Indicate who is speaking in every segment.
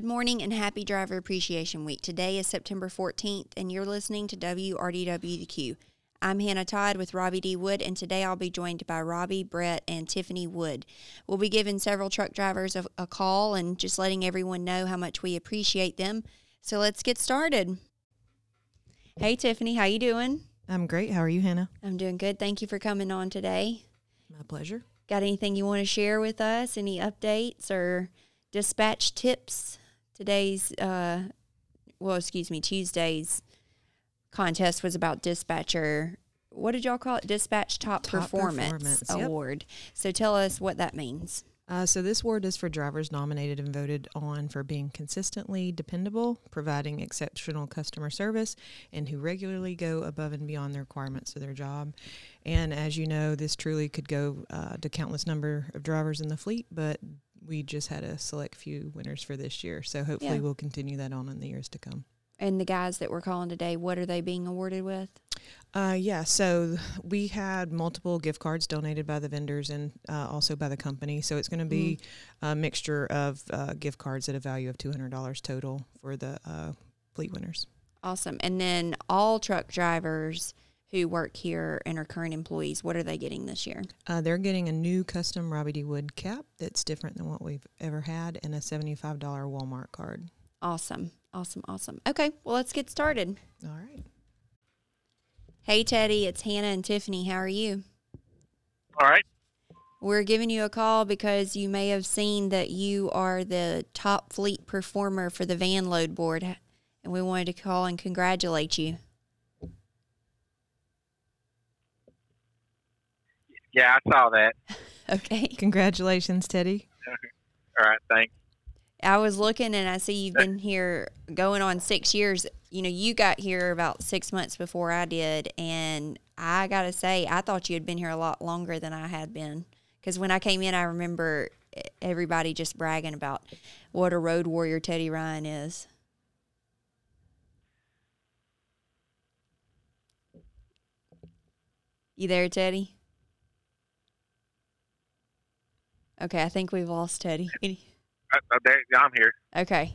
Speaker 1: Good morning and happy Driver Appreciation Week. Today is September 14th, and you're listening to WRDWQ. I'm Hannah Todd with Robbie D. Wood, and today I'll be joined by Robbie, Brett, and Tiffany Wood. We'll be giving several truck drivers a, a call and just letting everyone know how much we appreciate them. So let's get started. Hey, Tiffany, how you doing?
Speaker 2: I'm great. How are you, Hannah?
Speaker 1: I'm doing good. Thank you for coming on today.
Speaker 2: My pleasure.
Speaker 1: Got anything you want to share with us? Any updates or dispatch tips? Today's, uh, well, excuse me, Tuesday's contest was about dispatcher. What did y'all call it? Dispatch Top,
Speaker 2: Top
Speaker 1: Performance,
Speaker 2: Performance, yep.
Speaker 1: Award. So tell us what that means.
Speaker 2: Uh, so this award is for drivers nominated and voted on for being consistently dependable, providing exceptional customer service, and who regularly go above and beyond the requirements of their job. And as you know, this truly could go uh, to countless number of drivers in the fleet, but we just had a select few winners for this year. So hopefully
Speaker 1: Yeah.
Speaker 2: we'll continue that on in the years to come.
Speaker 1: And the guys that we're calling today, what are they being awarded with?
Speaker 2: Uh, yeah, so we had multiple gift cards donated by the vendors and uh, also by the company. So it's going to be a mixture of uh, gift cards at a value of $200 total for the uh, fleet winners.
Speaker 1: Awesome. And then all truck drivers who work here and are current employees, what are they getting this year?
Speaker 2: Uh, they're getting a new custom Robbie D. Wood cap that's different than what we've ever had and a $75 Walmart card.
Speaker 1: Awesome. Awesome. Awesome. Okay. Well, let's get started.
Speaker 2: All right.
Speaker 1: Hey, Teddy, it's Hannah and Tiffany. How are you?
Speaker 3: All right.
Speaker 1: We're giving you a call because you may have seen that you are the top fleet performer for the van load board, and we wanted to call and congratulate you.
Speaker 3: Yeah, I saw that.
Speaker 1: Okay.
Speaker 2: Congratulations, Teddy.
Speaker 3: All right, thanks.
Speaker 1: I was looking and I see you've been here going on six years. You know, you got here about six months before I did, and I got to say, I thought you had been here a lot longer than I had been. Because when I came in, I remember e, everybody just bragging about what a road warrior Teddy Ryan is. You there, Teddy? Okay, I think we've lost Teddy.
Speaker 3: I, I, there, I'm here.
Speaker 1: Okay.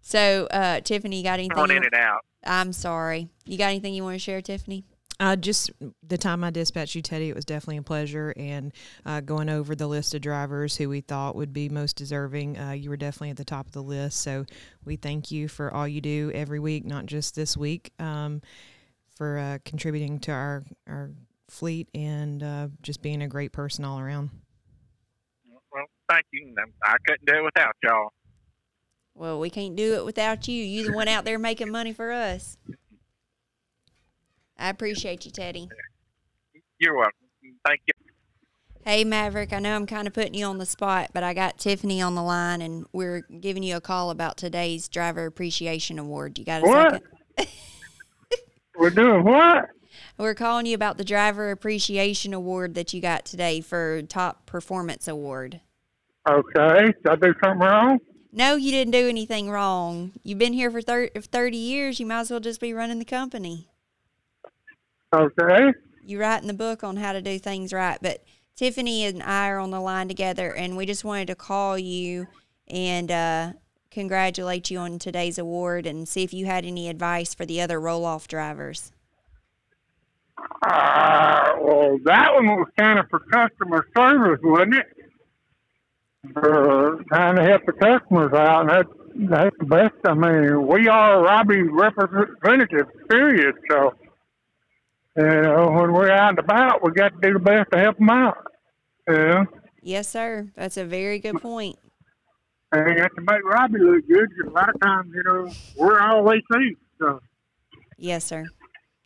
Speaker 1: So, uh, Tiffany, you got anything?
Speaker 3: Going in and out.
Speaker 1: I'm sorry. You got anything you want to share, Tiffany?
Speaker 2: Uh, just the time I dispatched you, Teddy, it was definitely a pleasure. And uh, going over the list of drivers who we thought would be most deserving, uh, you were definitely at the top of the list. So we thank you for all you do every week, not just this week, um, for uh, contributing to our, our fleet and uh, just being a great person all around.
Speaker 3: Thank you. I couldn't do it without y'all.
Speaker 1: Well, we can't do it without you. You the one out there making money for us. I appreciate you, Teddy.
Speaker 3: You're welcome. Thank you.
Speaker 1: Hey, Maverick, I know I'm kind of putting you on the spot, but I got Tiffany on the line, and we're giving you a call about today's Driver Appreciation Award. You got a
Speaker 4: What?
Speaker 1: second?
Speaker 4: We're doing what?
Speaker 1: We're calling you about the Driver Appreciation Award that you got today for Top Performance Award.
Speaker 4: Okay. Did I do something wrong?
Speaker 1: No, you didn't do anything wrong. You've been here for thir- 30 years. You might as well just be running the company.
Speaker 4: Okay.
Speaker 1: You write in the book on how to do things right. But Tiffany and I are on the line together, and we just wanted to call you and uh, congratulate you on today's award and see if you had any advice for the other roll off drivers.
Speaker 4: Uh, well, that one was kind of for customer service, wasn't it? For trying to help the customers out, and that's, that's the best. I mean, we are Robbie's representatives, period. So, you know, when we're out and about, we got to do the best to help them out. Yeah.
Speaker 1: Yes, sir. That's a very good point.
Speaker 4: And you got to make Robbie look good 'cause a lot of times, you know, we're all they see. So,
Speaker 1: Yes, sir.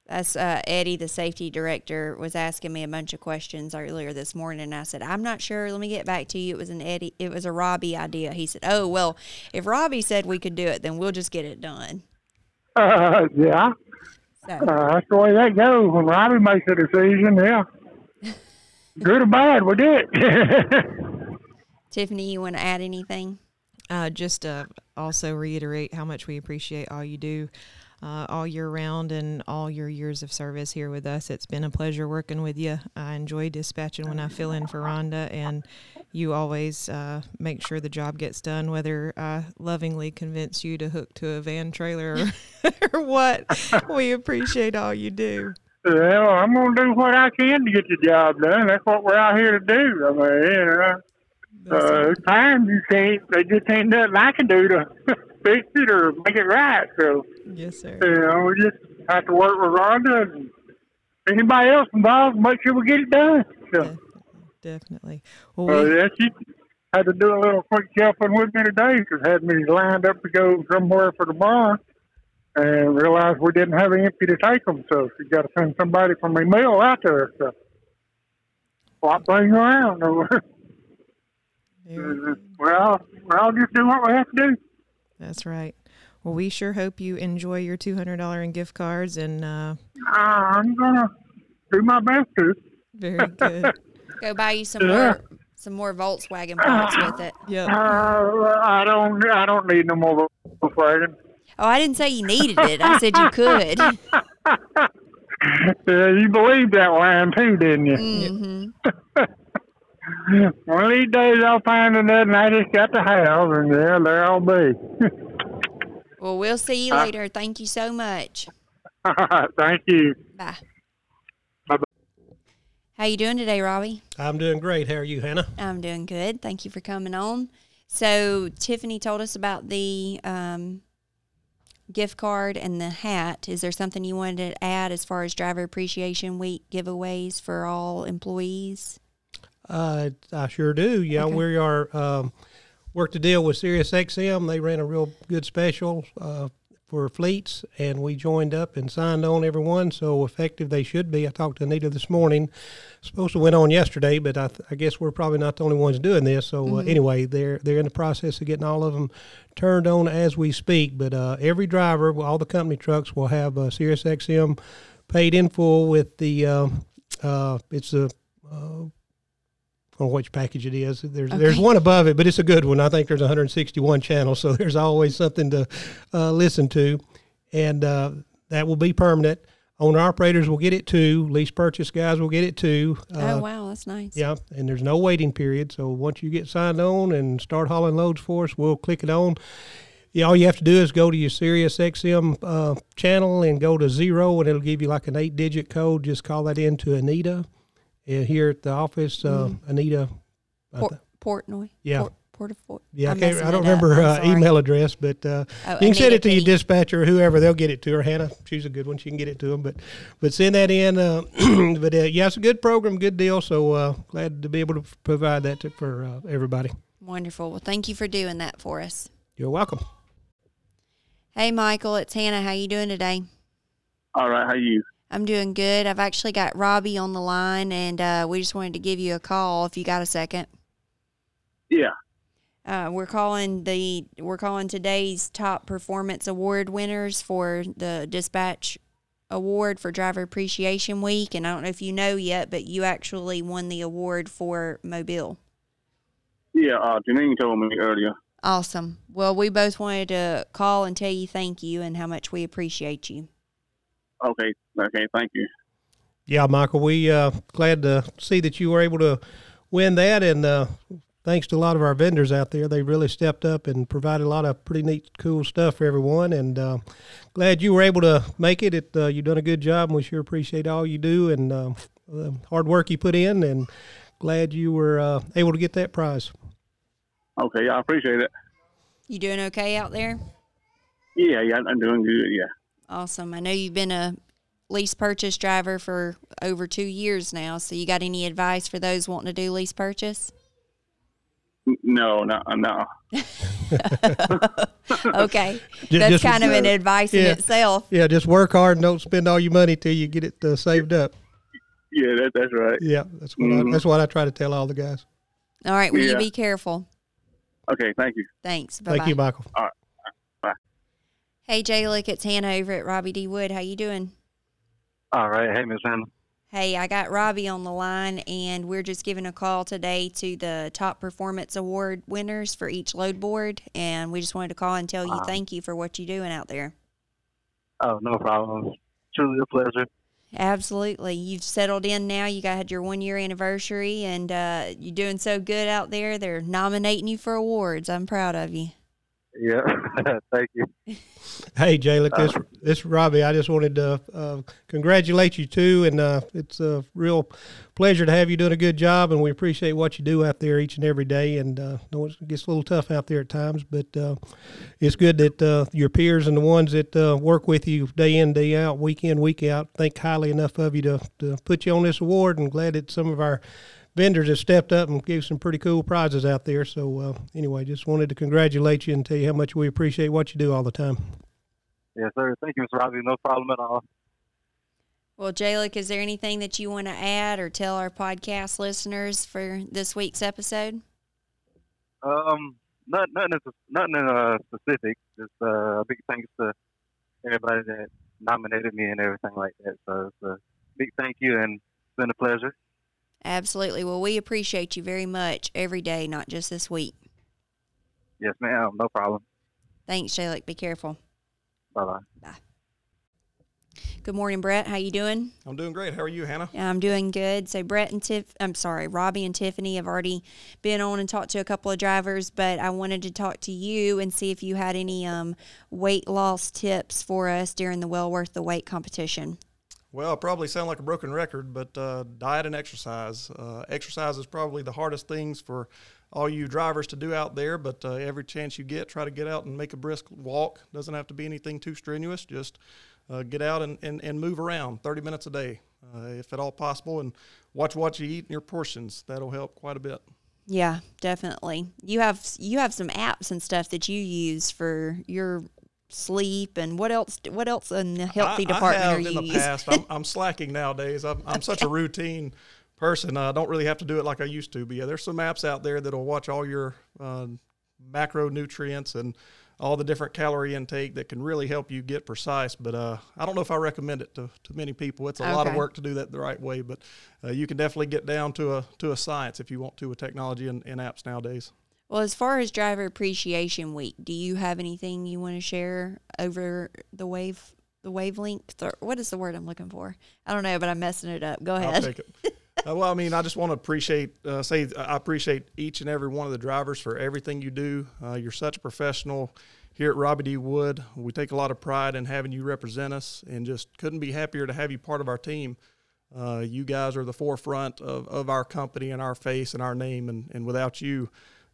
Speaker 1: That's uh, Eddie, the safety director, was asking me a bunch of questions earlier this morning, and I said, "I'm not sure. Let me get back to you." It was an Eddie. It was a Robbie idea. He said, "Oh well, if Robbie said we could do it, then we'll just get it done."
Speaker 4: uh, yeah.
Speaker 1: So
Speaker 4: Uh, that's the way that goes. When Robbie makes a decision, yeah. Good or bad, we do it.
Speaker 1: Tiffany, you want to add anything?
Speaker 2: Uh, just uh, also reiterate how much we appreciate all you do. Uh, all year round and all your years of service here with us. It's been a pleasure working with you. I enjoy dispatching when I fill in for Rhonda, and you always uh, make sure the job gets done, whether I lovingly convince you to hook to a van trailer or, or what. we appreciate all you do.
Speaker 4: Well, I'm gonna do what I can to get the job done. That's what we're out here to do. I mean, you know, uh, times you can't. They just ain't nothing I can do to fix it or make it right. So,
Speaker 2: yes, sir.
Speaker 4: you know, we just have to work with Rhonda and anybody else involved, make sure we get it done. So,
Speaker 2: Definitely. Definitely. Well,
Speaker 4: uh,
Speaker 2: we,
Speaker 4: she had to do a little quick helping with me today because had me lined up to go somewhere for tomorrow and realized we didn't have any empty to take them. So she got to send somebody from my mill out there. So swap things around.
Speaker 2: very-
Speaker 4: well, well, just do what we have to do.
Speaker 2: That's right. Well, we sure hope you enjoy your two hundred dollar in gift cards, and uh,
Speaker 4: Uh, I'm gonna do my best to.
Speaker 2: very good.
Speaker 1: Go buy you some
Speaker 4: Yeah.
Speaker 1: more some more Volkswagen parts with it.
Speaker 2: Yep.
Speaker 4: Uh, I don't. I don't need no more Volkswagen.
Speaker 1: Oh, I didn't say you needed it. I said you could.
Speaker 4: Yeah, you believed that line too, didn't you?
Speaker 1: hmm
Speaker 4: One of these days I'll find another and I just got the house and yeah, there I'll be.
Speaker 1: Well, we'll see you
Speaker 4: Uh,
Speaker 1: later. Thank you so much.
Speaker 4: Thank you.
Speaker 1: Bye.
Speaker 4: Bye-bye.
Speaker 1: How you doing today, Robbie?
Speaker 5: I'm doing great. How are you, Hannah?
Speaker 1: I'm doing good. Thank you for coming on. So Tiffany told us about the um, gift card and the hat. Is there something you wanted to add as far as Driver Appreciation Week giveaways for all employees?
Speaker 5: Uh, I sure do. Yeah,
Speaker 1: Okay.
Speaker 5: we are um, worked a deal with Sirius XM. They ran a real good special uh, for fleets, and we joined up and signed on everyone. So effective they should be. I talked to Anita this morning. Supposed to went on yesterday, but I, th- I guess we're probably not the only ones doing this. So uh, anyway, they're they're in the process of getting all of them turned on as we speak. But uh, every driver, all the company trucks, will have uh, Sirius XM paid in full with the. Uh, uh, it's a know which package it is. There's there's one above it, but it's a good one. I think there's 161 channels, so there's always something to uh, listen to, and uh, that will be permanent. Owner operators will get it too. Lease purchase guys will get it too.
Speaker 1: oh
Speaker 5: Uh,
Speaker 1: wow, that's nice.
Speaker 5: yeah, and there's no waiting period. So once you get signed on and start hauling loads for us, we'll click it on. Yeah, all you have to do is go to your Sirius XM uh, channel and go to zero, and it'll give you like an eight-digit code. Just call that in to Anita uh, here at the office. Uh, Anita,
Speaker 1: Port,
Speaker 5: th-
Speaker 1: Portnoy.
Speaker 5: Yeah.
Speaker 1: Port, Portafort.
Speaker 5: yeah, I,
Speaker 1: I'm
Speaker 5: can't, I don't remember
Speaker 1: I'm
Speaker 5: uh, email address, but uh,
Speaker 1: Oh,
Speaker 5: you can send it to your dispatcher or whoever. They'll get it to her. Hannah, she's a good one. She can get it to them. But but send that in. Uh, but uh, yeah, it's a good program, good deal. So uh, glad to be able to provide that to, for uh, everybody.
Speaker 1: Wonderful. Well, thank you for doing that for us.
Speaker 5: You're welcome.
Speaker 1: Hey, Michael, it's Hannah. How you doing today?
Speaker 3: All right, how you?
Speaker 1: I'm doing good. I've actually got Robbie on the line, and uh, we just wanted to give you a call if you got a second.
Speaker 3: Yeah.
Speaker 1: Uh, we're calling the we're calling today's top performance award winners for the dispatch award for driver appreciation week and i don't know if you know yet but you actually won the award for mobile
Speaker 3: Yeah, uh, Janine told me earlier.
Speaker 1: awesome well we both wanted to call and tell you thank you and how much we appreciate you
Speaker 3: Okay, okay, thank you.
Speaker 5: Yeah, Michael, we uh, glad to see that you were able to win that, and uh, thanks to a lot of our vendors out there, they really stepped up and provided a lot of pretty neat, cool stuff for everyone. And uh, glad you were able to make it. it uh, you've done a good job, and we sure appreciate all you do and uh, the hard work you put in. And glad you were uh, able to get that prize.
Speaker 3: Okay, yeah, I appreciate it.
Speaker 1: you doing okay out there
Speaker 3: Yeah, yeah, I'm doing good. Yeah.
Speaker 1: Awesome i know you've been a lease purchase driver for over two years now so you got any advice for those wanting to do lease purchase
Speaker 3: No, no, no.
Speaker 1: okay
Speaker 5: Ju-
Speaker 1: that's
Speaker 5: just-
Speaker 1: kind of an advice in itself
Speaker 5: Yeah, just work hard and don't spend all your money till you get it uh, saved up.
Speaker 3: Yeah, that, that's right.
Speaker 5: Yeah, that's what
Speaker 3: Mhm.
Speaker 5: I, that's what I try to tell all the guys.
Speaker 1: all right will you be careful
Speaker 3: Okay, thank you.
Speaker 1: thanks bye-bye.
Speaker 5: Thank you, Michael.
Speaker 1: Hey Jay, look, it's Hannah over at Robbie D. Wood. How you doing?
Speaker 6: All right. Hey, Miss Hannah.
Speaker 1: Hey, I got Robbie on the line, and we're just giving a call today to the top performance award winners for each load board, and we just wanted to call and tell you
Speaker 6: Wow.
Speaker 1: thank you for what you're doing out there.
Speaker 6: Oh, no problem. Truly a pleasure.
Speaker 1: Absolutely. You've settled in now. You got had your one year anniversary, and uh, you're doing so good out there. They're nominating you for awards. I'm proud of you.
Speaker 6: Yeah, thank you.
Speaker 5: Hey, Jay, look, this this is Robbie. I just wanted to uh, congratulate you too, and uh, it's a real pleasure to have you doing a good job, and we appreciate what you do out there each and every day. And uh, know it gets a little tough out there at times, but uh, it's good that uh, your peers and the ones that uh, work with you day in day out, week in week out, think highly enough of you to to put you on this award. And glad that some of our vendors have stepped up and gave some pretty cool prizes out there. So uh, anyway, just wanted to congratulate you and tell you how much we appreciate what you do all the time.
Speaker 6: Yes, sir. Thank you, Mr. Robbie. No problem at all.
Speaker 1: Well, Jaylick, is there anything that you want to add or tell our podcast listeners for this week's episode?
Speaker 6: Um, not, nothing, nothing uh, specific. Just uh, a big thanks to everybody that nominated me and everything like that. So it's a big thank you, and it's been a pleasure.
Speaker 1: Absolutely. Well, we appreciate you very much every day, not just this week.
Speaker 6: Yes, ma'am. No problem.
Speaker 1: Thanks, Jaylick. Be careful.
Speaker 6: Bye bye.
Speaker 1: Good morning, Brett. How you doing?
Speaker 7: I'm doing great. How are you, Hannah?
Speaker 1: I'm doing good. So Brett and Tiff, I'm sorry, Robbie and Tiffany have already been on and talked to a couple of drivers, but I wanted to talk to you and see if you had any um, weight loss tips for us during the well worth the weight competition.
Speaker 7: Well, I probably sound like a broken record, but uh, diet and exercise. Uh, exercise is probably the hardest things for all you drivers to do out there, but uh, every chance you get, try to get out and make a brisk walk. Doesn't have to be anything too strenuous. Just uh, get out and, and, and move around 30 minutes a day, uh, if at all possible, and watch what you eat and your portions. That'll help quite a bit.
Speaker 1: Yeah, definitely. You have you have some apps and stuff that you use for your sleep and what else what else in the healthy
Speaker 7: I,
Speaker 1: department
Speaker 7: I have
Speaker 1: are you
Speaker 7: in the past. I'm, I'm slacking nowadays. I'm, I'm such a routine person. I don't really have to do it like I used to. But yeah, there's some apps out there that'll watch all your uh, macronutrients and all the different calorie intake that can really help you get precise. But uh, I don't know if I recommend it to, to many people. It's a lot of work to do that the right way, but uh, you can definitely get down to a to a science if you want to with technology and, and apps nowadays.
Speaker 1: Well, as far as Driver Appreciation Week, do you have anything you want to share over the wave the wavelength or what is the word I'm looking for? I don't know, but I'm messing it up. Go
Speaker 7: I'll
Speaker 1: ahead.
Speaker 7: Uh, well, I mean, I just want to appreciate, uh, say, I appreciate each and every one of the drivers for everything you do. Uh, you're such a professional here at Robbie D. Wood. We take a lot of pride in having you represent us and just couldn't be happier to have you part of our team. Uh, you guys are the forefront of, of our company and our face and our name, and, and without you,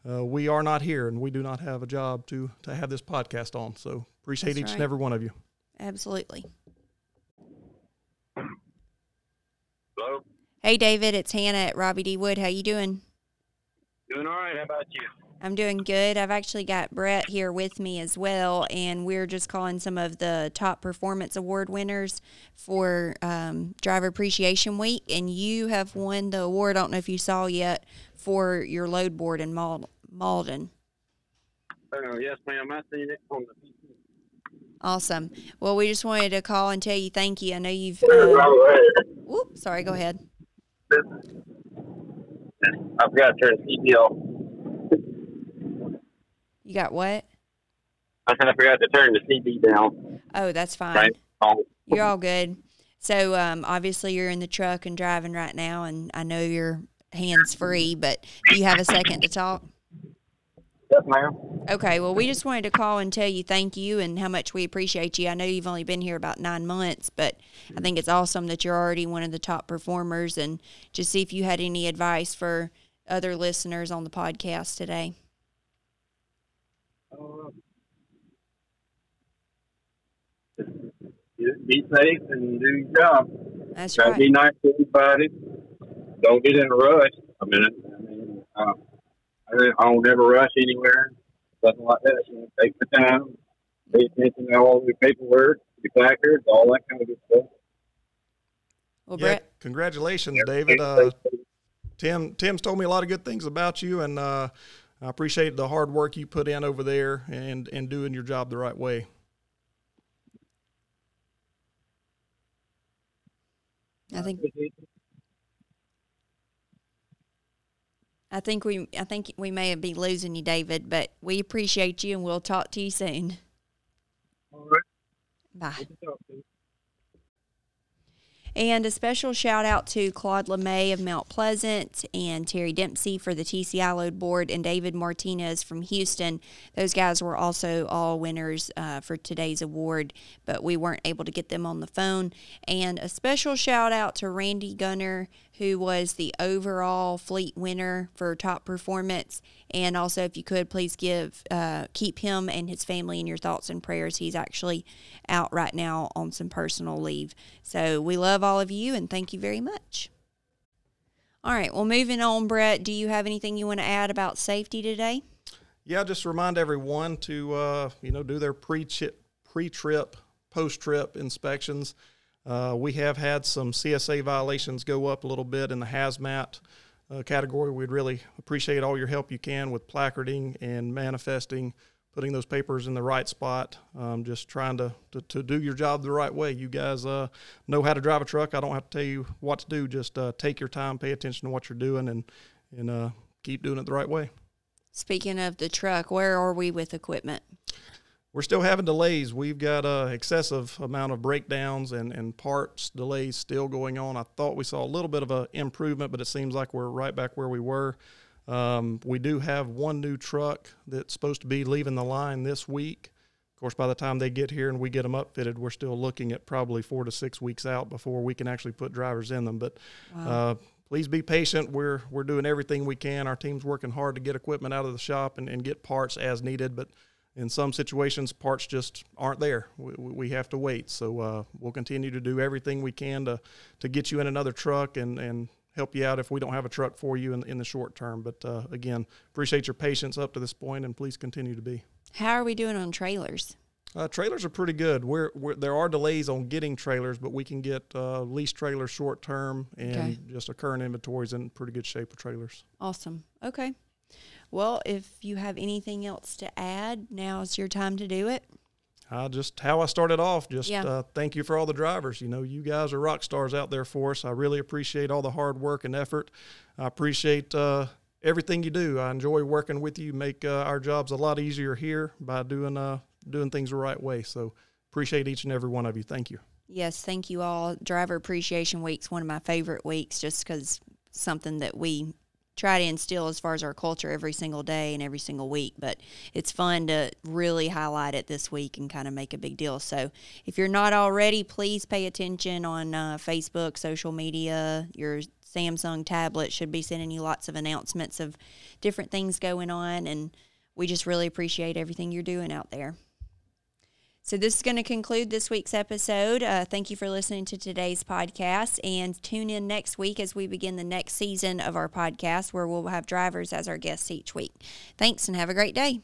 Speaker 7: uh, we are not here and we do not have a job to, to have this podcast on. So appreciate
Speaker 1: That's
Speaker 7: each
Speaker 1: right.
Speaker 7: and every one of you.
Speaker 1: Absolutely.
Speaker 8: Hello.
Speaker 1: Hey David, it's Hannah at Robbie D. Wood. How you doing?
Speaker 8: Doing all right. How about you?
Speaker 1: I'm doing good. I've actually got Brett here with me as well, and we're just calling some of the top performance award winners for um, Driver Appreciation Week. And you have won the award. I don't know if you saw yet for your load board in Mal- Malden.
Speaker 8: Uh, yes, ma'am. I seen it on the.
Speaker 1: Awesome. Well, we just wanted to call and tell you thank you. I know you've. Uh, whoop, sorry. Go ahead.
Speaker 8: I forgot to turn off.
Speaker 1: You got what?
Speaker 8: I said I forgot to turn the CD down.
Speaker 1: Oh, that's fine.
Speaker 8: Right. Oh,
Speaker 1: You're all good. So um, obviously you're in the truck and driving right now, and I know you're hands free. But do you have a second to talk?
Speaker 8: yes, ma'am.
Speaker 1: Okay. Well, we just wanted to call and tell you thank you and how much we appreciate you. I know you've only been here about nine months, but I think it's awesome that you're already one of the top performers. And just see if you had any advice for other listeners on the podcast today.
Speaker 8: Uh, just be safe and do your job.
Speaker 1: That's
Speaker 8: Try
Speaker 1: right.
Speaker 8: be nice to everybody. Don't get in a rush. I mean, I mean, uh, I don't- I don't never rush anywhere. Nothing like that. You know, take the time. Pay attention to all the paperwork, the placards, all that kind of good stuff.
Speaker 1: Well,
Speaker 7: Yeah,
Speaker 1: Brett.
Speaker 7: congratulations, David. Uh, Tim Tim's told me a lot of good things about you, and uh, I appreciate the hard work you put in over there and and doing your job the right way.
Speaker 1: I think I think we I think we may be losing you, David, but we appreciate you and we'll talk to you soon.
Speaker 8: All right.
Speaker 1: Bye.
Speaker 8: Good to talk to you.
Speaker 1: And a special shout out to Claude LeMay of Mount Pleasant and Terry Dempsey for the TCI load board and David Martinez from Houston. Those guys were also all winners uh, for today's award, but we weren't able to get them on the phone. And a special shout out to Randy Gunter, who was the overall fleet winner for top performance. And also, if you could, please give uh, keep him and his family in your thoughts and prayers. He's actually out right now on some personal leave. So we love all of you and thank you very much. All right, well, moving on, Brett, do you have anything you want to add about safety today?
Speaker 7: Yeah, just remind everyone to uh, you know do their pre pre trip, post trip inspections. Uh, we have had some CSA violations go up a little bit in the hazmat uh, category. We'd really appreciate all your help you can with placarding and manifesting, putting those papers in the right spot. Um, just trying to, to, to do your job the right way. You guys uh, know how to drive a truck. I don't have to tell you what to do. Just uh, take your time, pay attention to what you're doing, and and uh, keep doing it the right way.
Speaker 1: Speaking of the truck, where are we with equipment?
Speaker 7: We're still having delays. We've got a excessive amount of breakdowns and, and parts delays still going on. I thought we saw a little bit of an improvement, but it seems like we're right back where we were. Um, we do have one new truck that's supposed to be leaving the line this week. Of course, by the time they get here and we get them upfitted, we're still looking at probably four to six weeks out before we can actually put drivers in them. But
Speaker 1: Wow.
Speaker 7: uh, please be patient. We're we're doing everything we can. Our team's working hard to get equipment out of the shop and, and get parts as needed. But in some situations, parts just aren't there. We, we have to wait. So uh, we'll continue to do everything we can to, to get you in another truck and, and help you out if we don't have a truck for you in, in the short term. But uh, again, appreciate your patience up to this point, and please continue to be.
Speaker 1: How are we doing on trailers?
Speaker 7: Uh, trailers are pretty good. We're, we're there are delays on getting trailers, but we can get uh, lease trailers short term, and
Speaker 1: Okay.
Speaker 7: just our current inventory is in pretty good shape with trailers.
Speaker 1: Awesome. Okay. Well, if you have anything else to add, now's your time to do it.
Speaker 7: Uh, just how I started off. Just
Speaker 1: Yeah.
Speaker 7: uh, thank you for all the drivers. You know, you guys are rock stars out there for us. I really appreciate all the hard work and effort. I appreciate uh, everything you do. I enjoy working with you. Make uh, our jobs a lot easier here by doing uh, doing things the right way. So appreciate each and every one of you. Thank you.
Speaker 1: Yes, thank you all. Driver Appreciation Week's one of my favorite weeks just because something that we try to instill as far as our culture every single day and every single week. But it's fun to really highlight it this week and kind of make a big deal. So if you're not already, please pay attention on uh, Facebook, social media. Your Samsung tablet should be sending you lots of announcements of different things going on. And we just really appreciate everything you're doing out there. So, this is going to conclude this week's episode. Uh, thank you for listening to today's podcast and tune in next week as we begin the next season of our podcast where we'll have drivers as our guests each week. Thanks and have a great day.